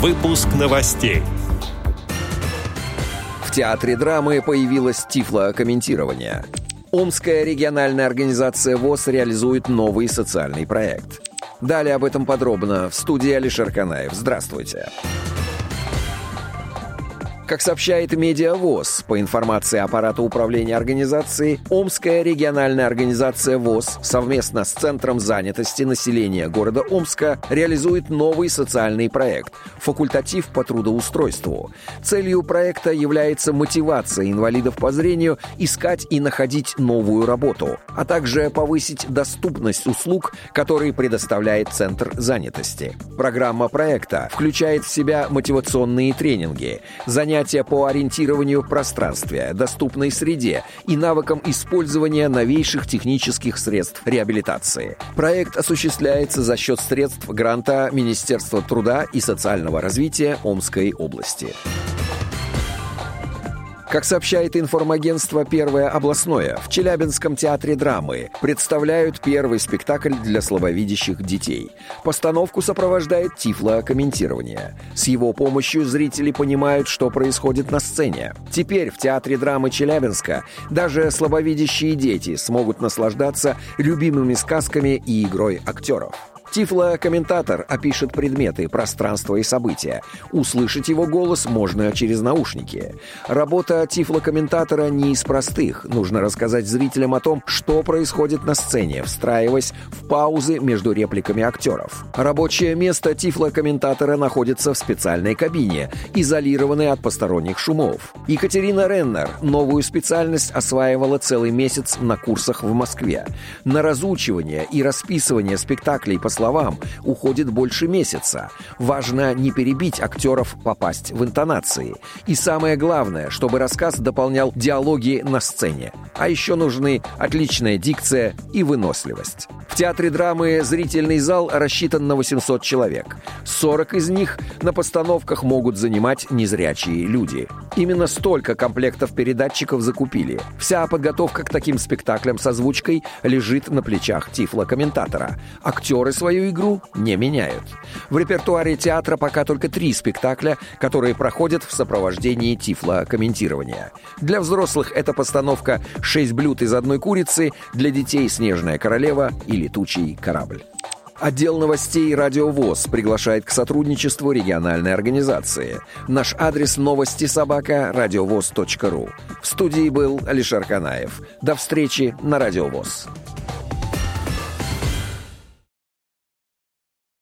Выпуск новостей. В театре драмы появилось тифло-комментирование. Омская региональная организация ВОЗ реализует новый социальный проект. Далее об этом подробно в студии Алишер Канаев. Здравствуйте. Здравствуйте. Как сообщает Медиавоз, по информации аппарата управления организации, Омская региональная организация ВОЗ совместно с Центром занятости населения города Омска реализует новый социальный проект «Факультатив по трудоустройству». Целью проекта является мотивация инвалидов по зрению искать и находить новую работу, а также повысить доступность услуг, которые предоставляет Центр занятости. Программа проекта включает в себя мотивационные тренинги, занятия занятия по ориентированию в пространстве, доступной среде и навыкам использования новейших технических средств реабилитации. Проект осуществляется за счет средств гранта Министерства труда и социального развития Омской области. Как сообщает информагентство «Первое областное», в Челябинском театре драмы представляют первый спектакль для слабовидящих детей. Постановку сопровождает тифло-комментирование. С его помощью зрители понимают, что происходит на сцене. Теперь в театре драмы Челябинска даже слабовидящие дети смогут наслаждаться любимыми сказками и игрой актеров. Тифло-комментатор опишет предметы, пространство и события. Услышать его голос можно через наушники. Работа тифло-комментатора не из простых. Нужно рассказать зрителям о том, что происходит на сцене, встраиваясь в паузы между репликами актеров. Рабочее место тифло-комментатора находится в специальной кабине, изолированной от посторонних шумов. Екатерина Реннер новую специальность осваивала целый месяц на курсах в Москве. На разучивание и расписывание спектаклей по словам уходит больше месяца. Важно не перебить актеров, попасть в интонации. И самое главное, чтобы рассказ дополнял диалоги на сцене. А еще нужны отличная дикция и выносливость. В театре драмы зрительный зал рассчитан на 800 человек. 40 из них на постановках могут занимать незрячие люди. Именно столько комплектов передатчиков закупили. Вся подготовка к таким спектаклям с озвучкой лежит на плечах тифло-комментатора. Актеры свои свою игру не меняют. В репертуаре театра пока только три спектакля, которые проходят в сопровождении тифло-комментирования. Для взрослых это постановка «Шесть блюд из одной курицы», для детей «Снежная королева» и «Летучий корабль». Отдел новостей «Радиовоз» приглашает к сотрудничеству региональной организации. Наш адрес новости собака радиовоз.ру. В студии был Алишер Канаев. До встречи на «Радиовоз».